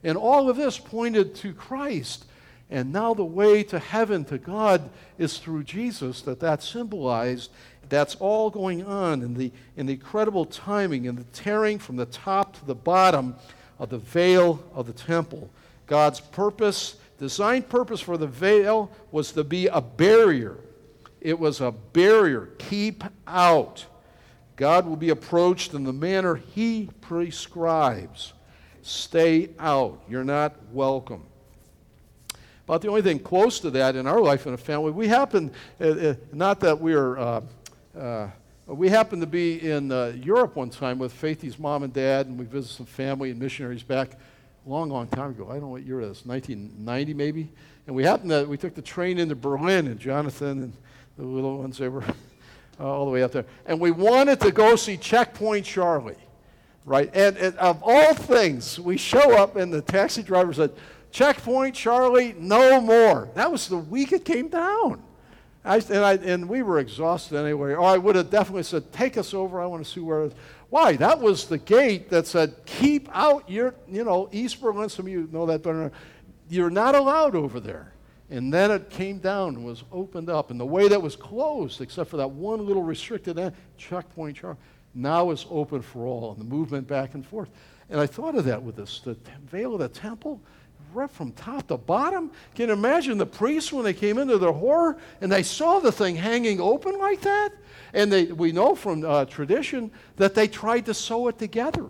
And all of this pointed to Christ and now the way to heaven, to God, is through Jesus, that that symbolized. That's all going on in the, in the incredible timing and the tearing from the top to the bottom of the veil of the temple. God's purpose, designed purpose for the veil, was to be a barrier. It was a barrier. Keep out. God will be approached in the manner He prescribes. Stay out. You're not welcome. About the only thing close to that in our life in a family, we happen, uh, uh, not that we're, uh, uh, we happened to be in uh, Europe one time with Faithy's mom and dad, and we visited some family and missionaries back a long, long time ago. I don't know what year it is, 1990 maybe. And we happened to, we took the train into Berlin, and Jonathan and the little ones, they were uh, all the way up there. And we wanted to go see Checkpoint Charlie, right? And, and of all things, we show up, and the taxi driver said, Checkpoint Charlie, no more. That was the week it came down. I, and, I, and we were exhausted anyway. Or I would have definitely said, Take us over. I want to see where it is. Why? That was the gate that said, Keep out your, you know, East Berlin. Some of you know that better. You're not allowed over there. And then it came down and was opened up. And the way that was closed, except for that one little restricted end, checkpoint charge, now is open for all. And the movement back and forth. And I thought of that with this. The veil of the temple, right from top to bottom. Can you imagine the priests when they came into their horror and they saw the thing hanging open like that? And they, we know from uh, tradition that they tried to sew it together.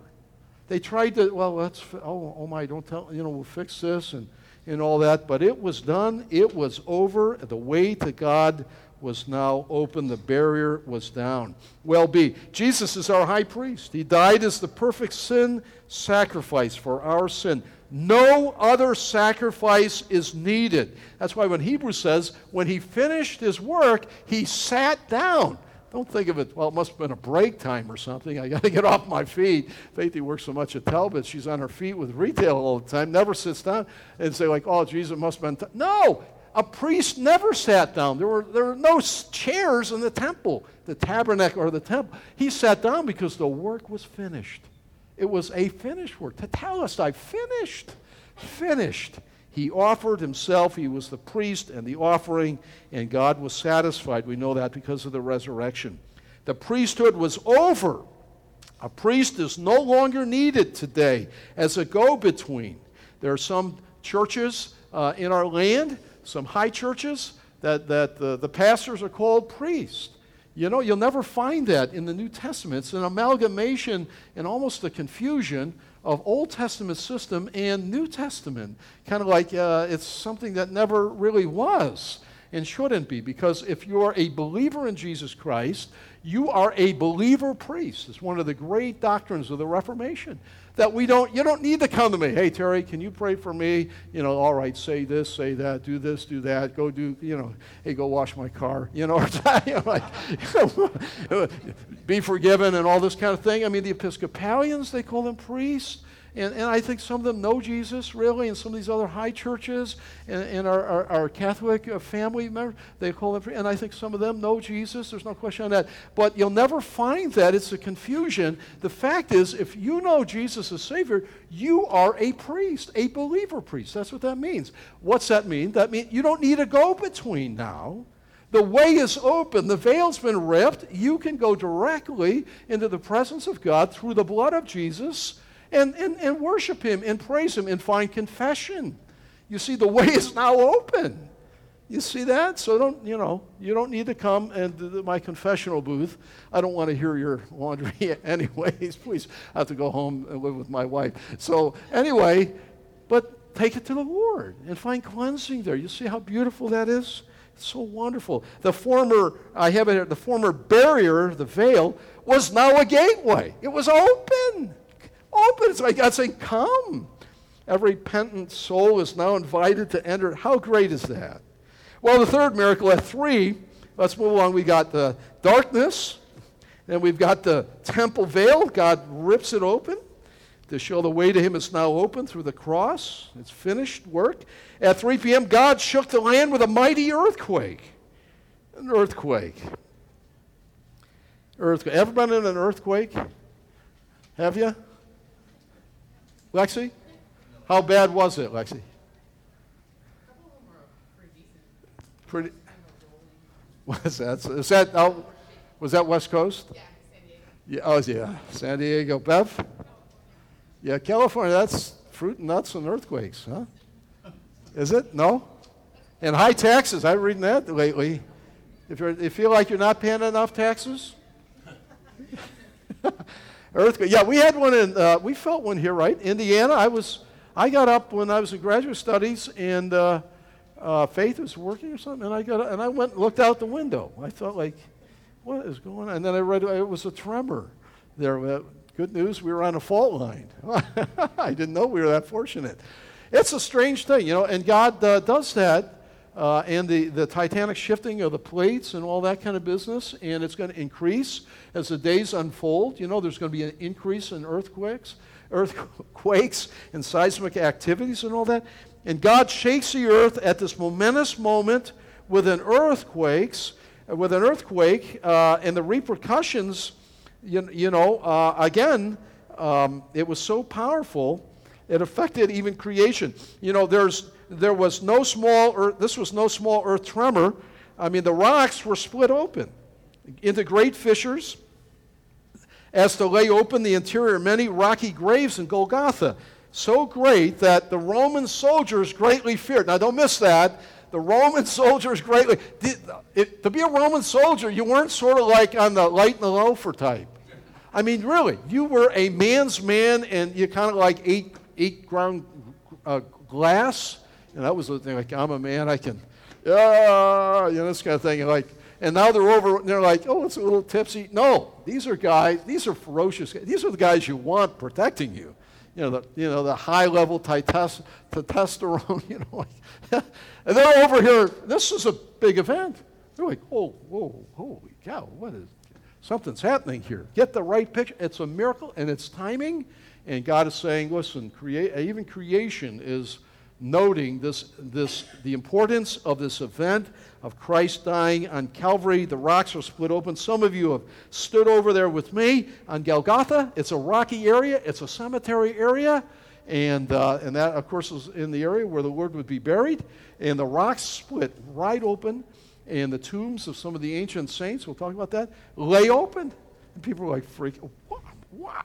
They tried to, well, let's, oh, oh my, don't tell, you know, we'll fix this and and all that, but it was done, it was over. The way to God was now open, the barrier was down. Well, be. Jesus is our high priest. He died as the perfect sin sacrifice for our sin. No other sacrifice is needed. That's why when Hebrews says, when he finished his work, he sat down. Don't think of it, well, it must have been a break time or something. I got to get off my feet. Faithy works so much at Talbot, she's on her feet with retail all the time, never sits down and say, like, oh, Jesus must have been. T-. No! A priest never sat down. There were, there were no chairs in the temple, the tabernacle or the temple. He sat down because the work was finished. It was a finished work. To tell us, I finished. Finished. He offered himself. He was the priest and the offering, and God was satisfied. We know that because of the resurrection. The priesthood was over. A priest is no longer needed today as a go between. There are some churches uh, in our land, some high churches, that, that the, the pastors are called priests. You know, you'll never find that in the New Testament. It's an amalgamation and almost a confusion of Old Testament system and New Testament. Kind of like uh, it's something that never really was and shouldn't be because if you're a believer in Jesus Christ, you are a believer priest. It's one of the great doctrines of the Reformation that we don't, you don't need to come to me. Hey, Terry, can you pray for me? You know, all right, say this, say that, do this, do that, go do, you know, hey, go wash my car, you know, like, be forgiven and all this kind of thing. I mean, the Episcopalians, they call them priests. And, and I think some of them know Jesus, really, and some of these other high churches and, and our, our, our, Catholic uh, family members, they call them, and I think some of them know Jesus. There's no question on that. But you'll never find that. It's a confusion. The fact is, if you know Jesus as Savior, you are a priest, a believer priest. That's what that means. What's that mean? That means you don't need a go between now. The way is open. The veil's been ripped. You can go directly into the presence of God through the blood of Jesus and, and, and worship Him and praise Him and find confession. You see, the way is now open. You see that? So don't, you know, you don't need to come and my confessional booth. I don't want to hear your laundry anyways. Please, I have to go home and live with my wife. So anyway, but take it to the Lord and find cleansing there. You see how beautiful that is? It's so wonderful. The former, I have it the former barrier, the veil, was now a gateway. It was open. Open. It's like God saying, Come. Every penitent soul is now invited to enter. How great is that? Well, the third miracle at three, let's move along. We got the darkness, and we've got the temple veil. God rips it open to show the way to Him is now open through the cross. It's finished work. At 3 p.m., God shook the land with a mighty earthquake. An earthquake. Earthquake. Ever been in an earthquake? Have you? Lexi? How bad was it, Lexi? Pretty. Was that? Is that? Oh, was that West Coast? Yeah, San Diego. Yeah. Oh, yeah. San Diego. Bev. Yeah, California. That's fruit and nuts and earthquakes, huh? Is it? No. And high taxes. I'm reading that lately. If you feel like you're not paying enough taxes. Earthquake. Yeah, we had one in, uh, we felt one here, right? Indiana. I was, I got up when I was in graduate studies and uh, uh, Faith was working or something, and I got, and I went and looked out the window. I thought like, what is going on? And then I read it was a tremor. There, good news, we were on a fault line. I didn't know we were that fortunate. It's a strange thing, you know, and God uh, does that. Uh, and the, the titanic shifting of the plates and all that kind of business, and it's going to increase as the days unfold. You know, there's going to be an increase in earthquakes, earthquakes and seismic activities and all that. And God shakes the earth at this momentous moment with an earthquakes, with an earthquake, uh, and the repercussions. You, you know, uh, again, um, it was so powerful, it affected even creation. You know, there's there was no small earth, this was no small earth tremor. I mean, the rocks were split open into great fissures as to lay open the interior many rocky graves in Golgotha. So great that the Roman soldiers greatly feared. Now, don't miss that. The Roman soldiers greatly. Did, it, to be a Roman soldier, you weren't sort of like on the light and the loafer type. I mean, really, you were a man's man, and you kind of like ate, ate ground uh, glass and that was the thing, like, I'm a man, I can, yeah, you know, this kind of thing. And like, and now they're over, and they're like, oh, it's a little tipsy. No, these are guys, these are ferocious guys. These are the guys you want protecting you. You know, the, you know, the high level testosterone, you know. Like, and they're over here, this is a big event. They're like, oh, whoa, holy cow, what is, something's happening here. Get the right picture. It's a miracle, and it's timing. And God is saying, listen, create, even creation is noting this, this, the importance of this event of Christ dying on Calvary. The rocks are split open. Some of you have stood over there with me on Golgotha. It's a rocky area, it's a cemetery area. And, uh, and that, of course, is in the area where the Lord would be buried. And the rocks split right open. And the tombs of some of the ancient saints, we'll talk about that, lay open. And people are like, freak, wow,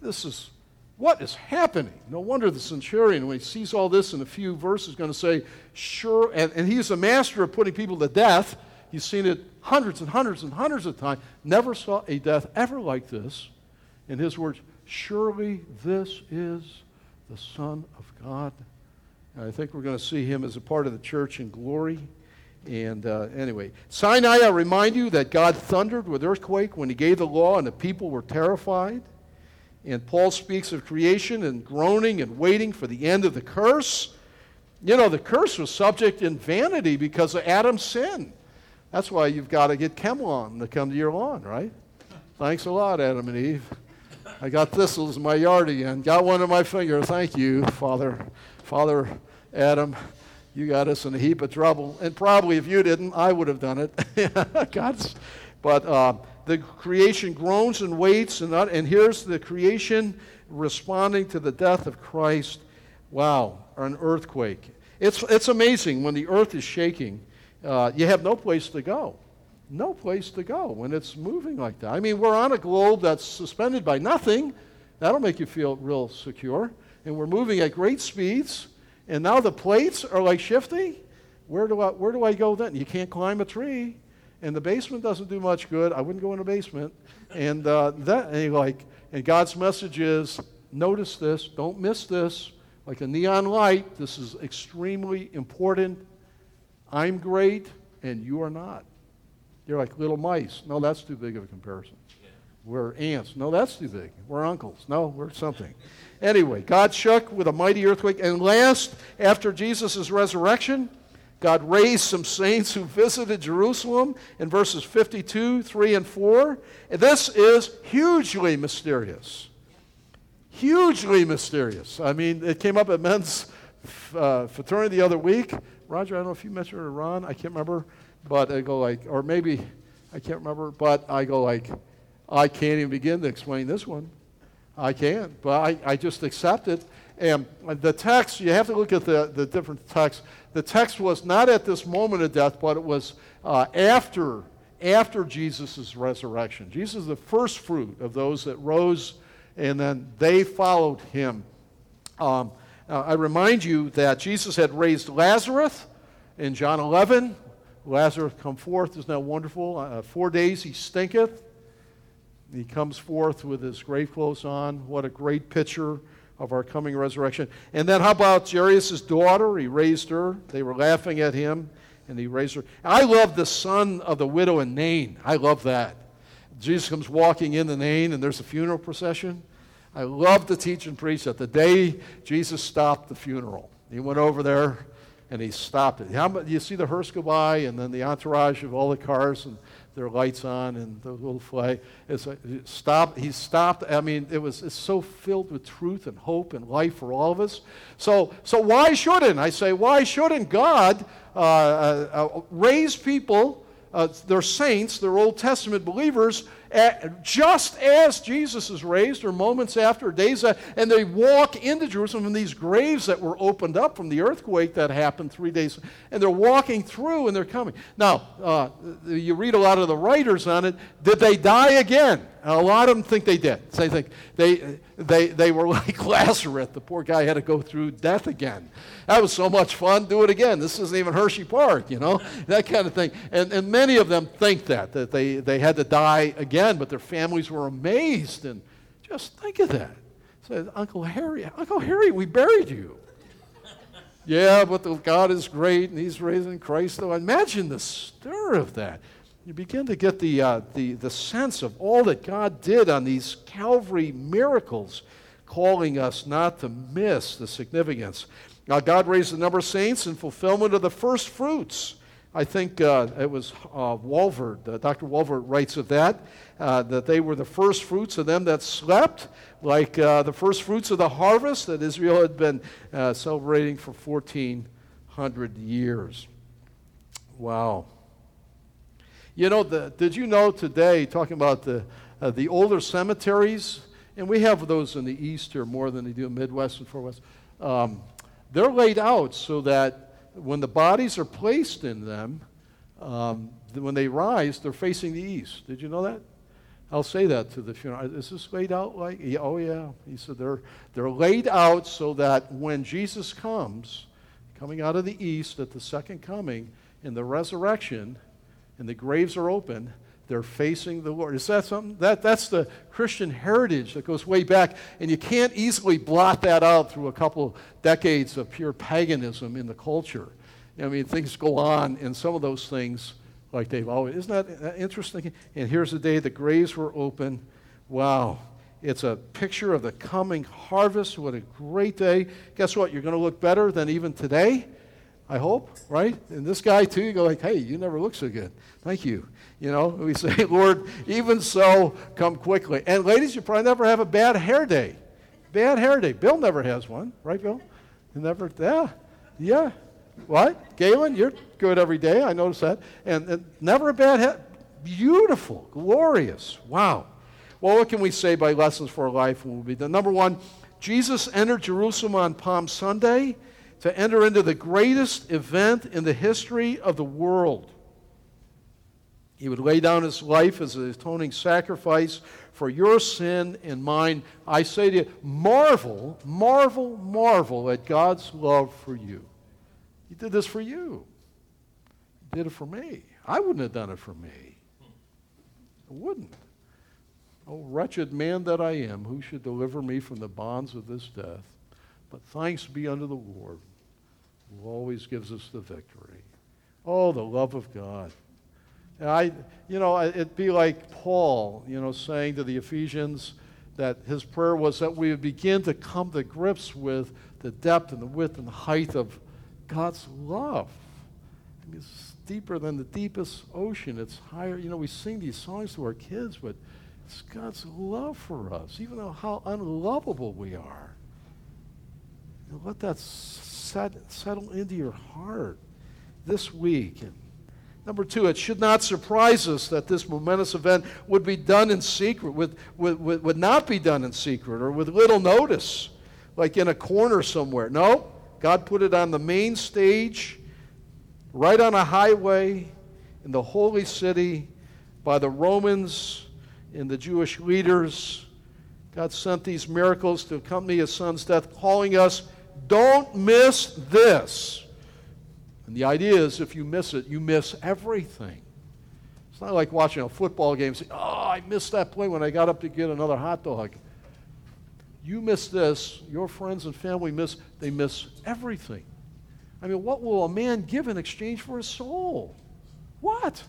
this is what is happening? No wonder the centurion, when he sees all this in a few verses, is going to say, Sure. And, and he's a master of putting people to death. He's seen it hundreds and hundreds and hundreds of times. Never saw a death ever like this. In his words, Surely this is the Son of God. And I think we're going to see him as a part of the church in glory. And uh, anyway, Sinai, I remind you that God thundered with earthquake when he gave the law, and the people were terrified. And Paul speaks of creation and groaning and waiting for the end of the curse. You know, the curse was subject in vanity because of Adam's sin. That's why you've got to get ChemLawn to come to your lawn, right? Thanks a lot, Adam and Eve. I got thistles in my yard again. Got one in my finger. Thank you, Father. Father Adam, you got us in a heap of trouble. And probably if you didn't, I would have done it. God's, but uh, the creation groans and waits, and, and here's the creation responding to the death of Christ. Wow, an earthquake. It's, it's amazing when the earth is shaking, uh, you have no place to go. No place to go when it's moving like that. I mean, we're on a globe that's suspended by nothing. That'll make you feel real secure. And we're moving at great speeds. And now the plates are like shifting. Where do I, where do I go then? You can't climb a tree and the basement doesn't do much good. I wouldn't go in the basement. And uh, that, and like, and God's message is, notice this, don't miss this. Like a neon light, this is extremely important. I'm great, and you are not. You're like little mice. No, that's too big of a comparison. We're ants. No, that's too big. We're uncles. No, we're something. Anyway, God shook with a mighty earthquake. And last, after Jesus' resurrection, God raised some saints who visited Jerusalem in verses 52, 3, and 4. And this is hugely mysterious. Hugely mysterious. I mean, it came up at men's uh, fraternity the other week. Roger, I don't know if you mentioned it or Ron, I can't remember. But I go like, or maybe, I can't remember, but I go like, I can't even begin to explain this one. I can't, but I, I just accept it. And the text, you have to look at the, the different texts the text was not at this moment of death, but it was uh, after, after Jesus' resurrection. Jesus is the first fruit of those that rose, and then they followed him. Um, uh, I remind you that Jesus had raised Lazarus in John 11. Lazarus come forth, isn't that wonderful? Uh, four days he stinketh. He comes forth with his grave clothes on. What a great picture of our coming resurrection. And then how about Jairus' daughter? He raised her. They were laughing at him, and he raised her. I love the son of the widow in Nain. I love that. Jesus comes walking in the Nain, and there's a funeral procession. I love to teach and preach that the day Jesus stopped the funeral, he went over there and he stopped it. How, you see the hearse go by, and then the entourage of all the cars and their lights on and the little flag. It's like, stop. He stopped. I mean, it was it's so filled with truth and hope and life for all of us. So, so why shouldn't I say why shouldn't God uh, uh, uh raise people? Uh, they're saints, they're Old Testament believers, just as Jesus is raised, or moments after, days after, and they walk into Jerusalem from these graves that were opened up from the earthquake that happened three days, and they're walking through and they're coming. Now, uh, you read a lot of the writers on it. Did they die again? A lot of them think they did. They think they, they, they were like Lazarus. The poor guy had to go through death again. That was so much fun. Do it again. This isn't even Hershey Park, you know, that kind of thing. And, and many of them think that, that they, they had to die again, but their families were amazed. And just think of that. Said, Uncle Harry, Uncle Harry, we buried you. yeah, but the God is great and he's raising Christ. Though imagine the stir of that you begin to get the, uh, the, the sense of all that God did on these Calvary miracles, calling us not to miss the significance. Now, God raised a number of saints in fulfillment of the first fruits. I think uh, it was uh, Walvoord, uh, Dr. Walvoord writes of that, uh, that they were the first fruits of them that slept, like uh, the first fruits of the harvest that Israel had been uh, celebrating for 1,400 years. Wow. You know, the, did you know today, talking about the, uh, the older cemeteries, and we have those in the east here more than they do in Midwest and Far West, um, they're laid out so that when the bodies are placed in them, um, when they rise, they're facing the east. Did you know that? I'll say that to the funeral. Is this laid out like? Oh, yeah. He said they're, they're laid out so that when Jesus comes, coming out of the east at the second coming, in the resurrection, and the graves are open, they're facing the Lord. Is that something? That, that's the Christian heritage that goes way back, and you can't easily blot that out through a couple decades of pure paganism in the culture. I mean, things go on, and some of those things, like they've always. Isn't that uh, interesting? And here's the day the graves were open. Wow. It's a picture of the coming harvest. What a great day. Guess what? You're going to look better than even today. I hope, right? And this guy too, you go like, hey, you never look so good. Thank you. You know, we say, Lord, even so, come quickly. And ladies, you probably never have a bad hair day. Bad hair day. Bill never has one, right, Bill? You never, yeah, yeah. What? Galen, you're good every day. I notice that. And, and never a bad hair. Beautiful, glorious. Wow. Well, what can we say by lessons for life will be the number one? Jesus entered Jerusalem on Palm Sunday to enter into the greatest event in the history of the world. He would lay down his life as an atoning sacrifice for your sin and mine. I say to you, marvel, marvel, marvel at God's love for you. He did this for you. He did it for me. I wouldn't have done it for me. I wouldn't. Oh, wretched man that I am, who should deliver me from the bonds of this death? But thanks be unto the Lord who always gives us the victory. Oh, the love of God. And I, you know, it'd be like Paul, you know, saying to the Ephesians that his prayer was that we would begin to come to grips with the depth and the width and the height of God's love. I mean, it's deeper than the deepest ocean. It's higher. You know, we sing these songs to our kids, but it's God's love for us, even though how unlovable we are. You know, let that set, settle into your heart this week. And number two, it should not surprise us that this momentous event would be done in secret, would, would, would not be done in secret or with little notice, like in a corner somewhere. No, God put it on the main stage, right on a highway in the holy city by the Romans and the Jewish leaders. God sent these miracles to accompany his son's death, calling us don't miss this. And the idea is if you miss it, you miss everything. It's not like watching a football game and say, oh, I missed that play when I got up to get another hot dog. You miss this, your friends and family miss, they miss everything. I mean, what will a man give in exchange for his soul? What?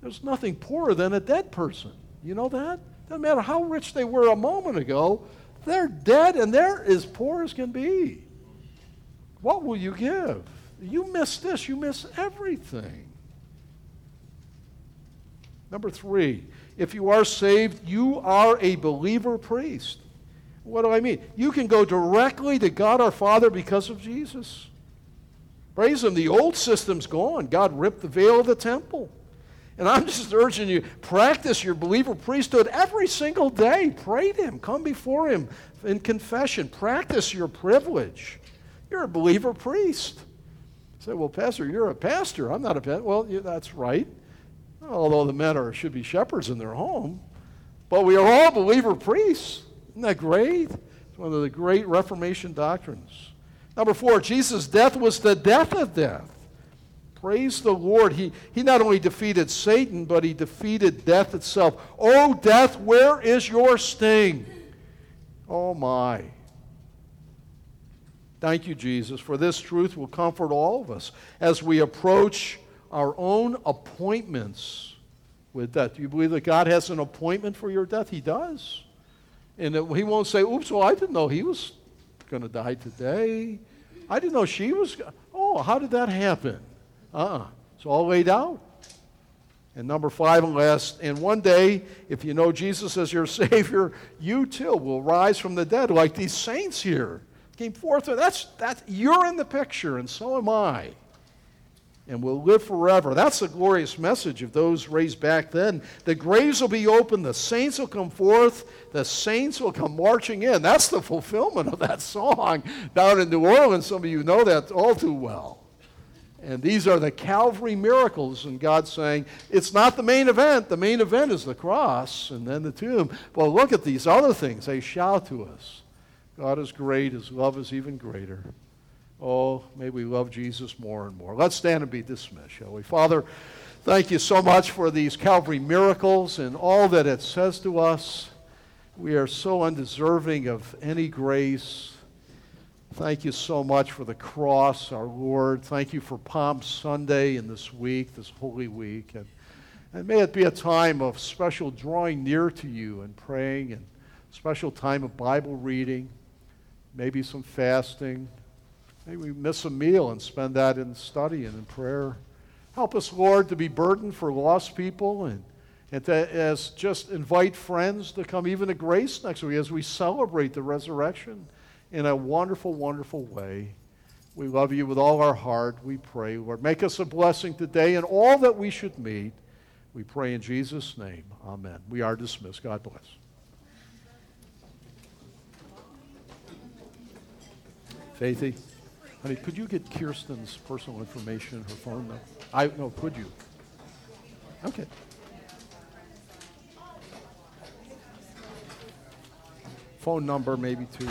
There's nothing poorer than a dead person. You know that? Doesn't matter how rich they were a moment ago, they're dead and they're as poor as can be. What will you give? You miss this, you miss everything. Number three, if you are saved, you are a believer priest. What do I mean? You can go directly to God our Father because of Jesus. Praise Him. The old system's gone. God ripped the veil of the temple. And I'm just urging you, practice your believer priesthood every single day. Pray to Him. Come before Him in confession. Practice your privilege. You're a believer priest. You say, well, Pastor, you're a pastor. I'm not a pastor. Well, yeah, that's right. Although the men are, should be shepherds in their home. But we are all believer priests. Isn't that great? It's one of the great Reformation doctrines. Number four, Jesus' death was the death of death. Praise the Lord. He, he not only defeated Satan, but he defeated death itself. Oh, death, where is your sting? Oh, my. Thank you, Jesus, for this truth will comfort all of us as we approach our own appointments with death. Do you believe that God has an appointment for your death? He does. And that he won't say, oops, well, I didn't know he was going to die today. I didn't know she was. Oh, how did that happen? Uh uh-uh. uh It's all laid out. And number five and last, and one day, if you know Jesus as your Savior, you too will rise from the dead like these saints here came forth. That's, that's, you're in the picture, and so am I and we'll live forever. That's the glorious message of those raised back then. The graves will be open, the saints will come forth, the saints will come marching in. That's the fulfillment of that song down in New Orleans. Some of you know that all too well. And these are the Calvary miracles, and God saying, it's not the main event. The main event is the cross and then the tomb. Well, look at these other things. They shout to us. God is great, His love is even greater. Oh, may we love Jesus more and more. Let's stand and be dismissed, shall we? Father, thank you so much for these Calvary miracles and all that it says to us. We are so undeserving of any grace. Thank you so much for the cross, our Lord. Thank you for Palm Sunday and this week, this Holy Week. And, and may it be a time of special drawing near to you and praying and special time of Bible reading, maybe some fasting, Maybe we miss a meal and spend that in study and in prayer. Help us, Lord, to be burdened for lost people and, and to as just invite friends to come even to grace next week as we celebrate the resurrection in a wonderful, wonderful way. We love you with all our heart. We pray, Lord. Make us a blessing today and all that we should meet. We pray in Jesus' name. Amen. We are dismissed. God bless. Faithy? Honey, could you get Kirsten's personal information, her phone number? I no, could you? Okay. Phone number maybe too.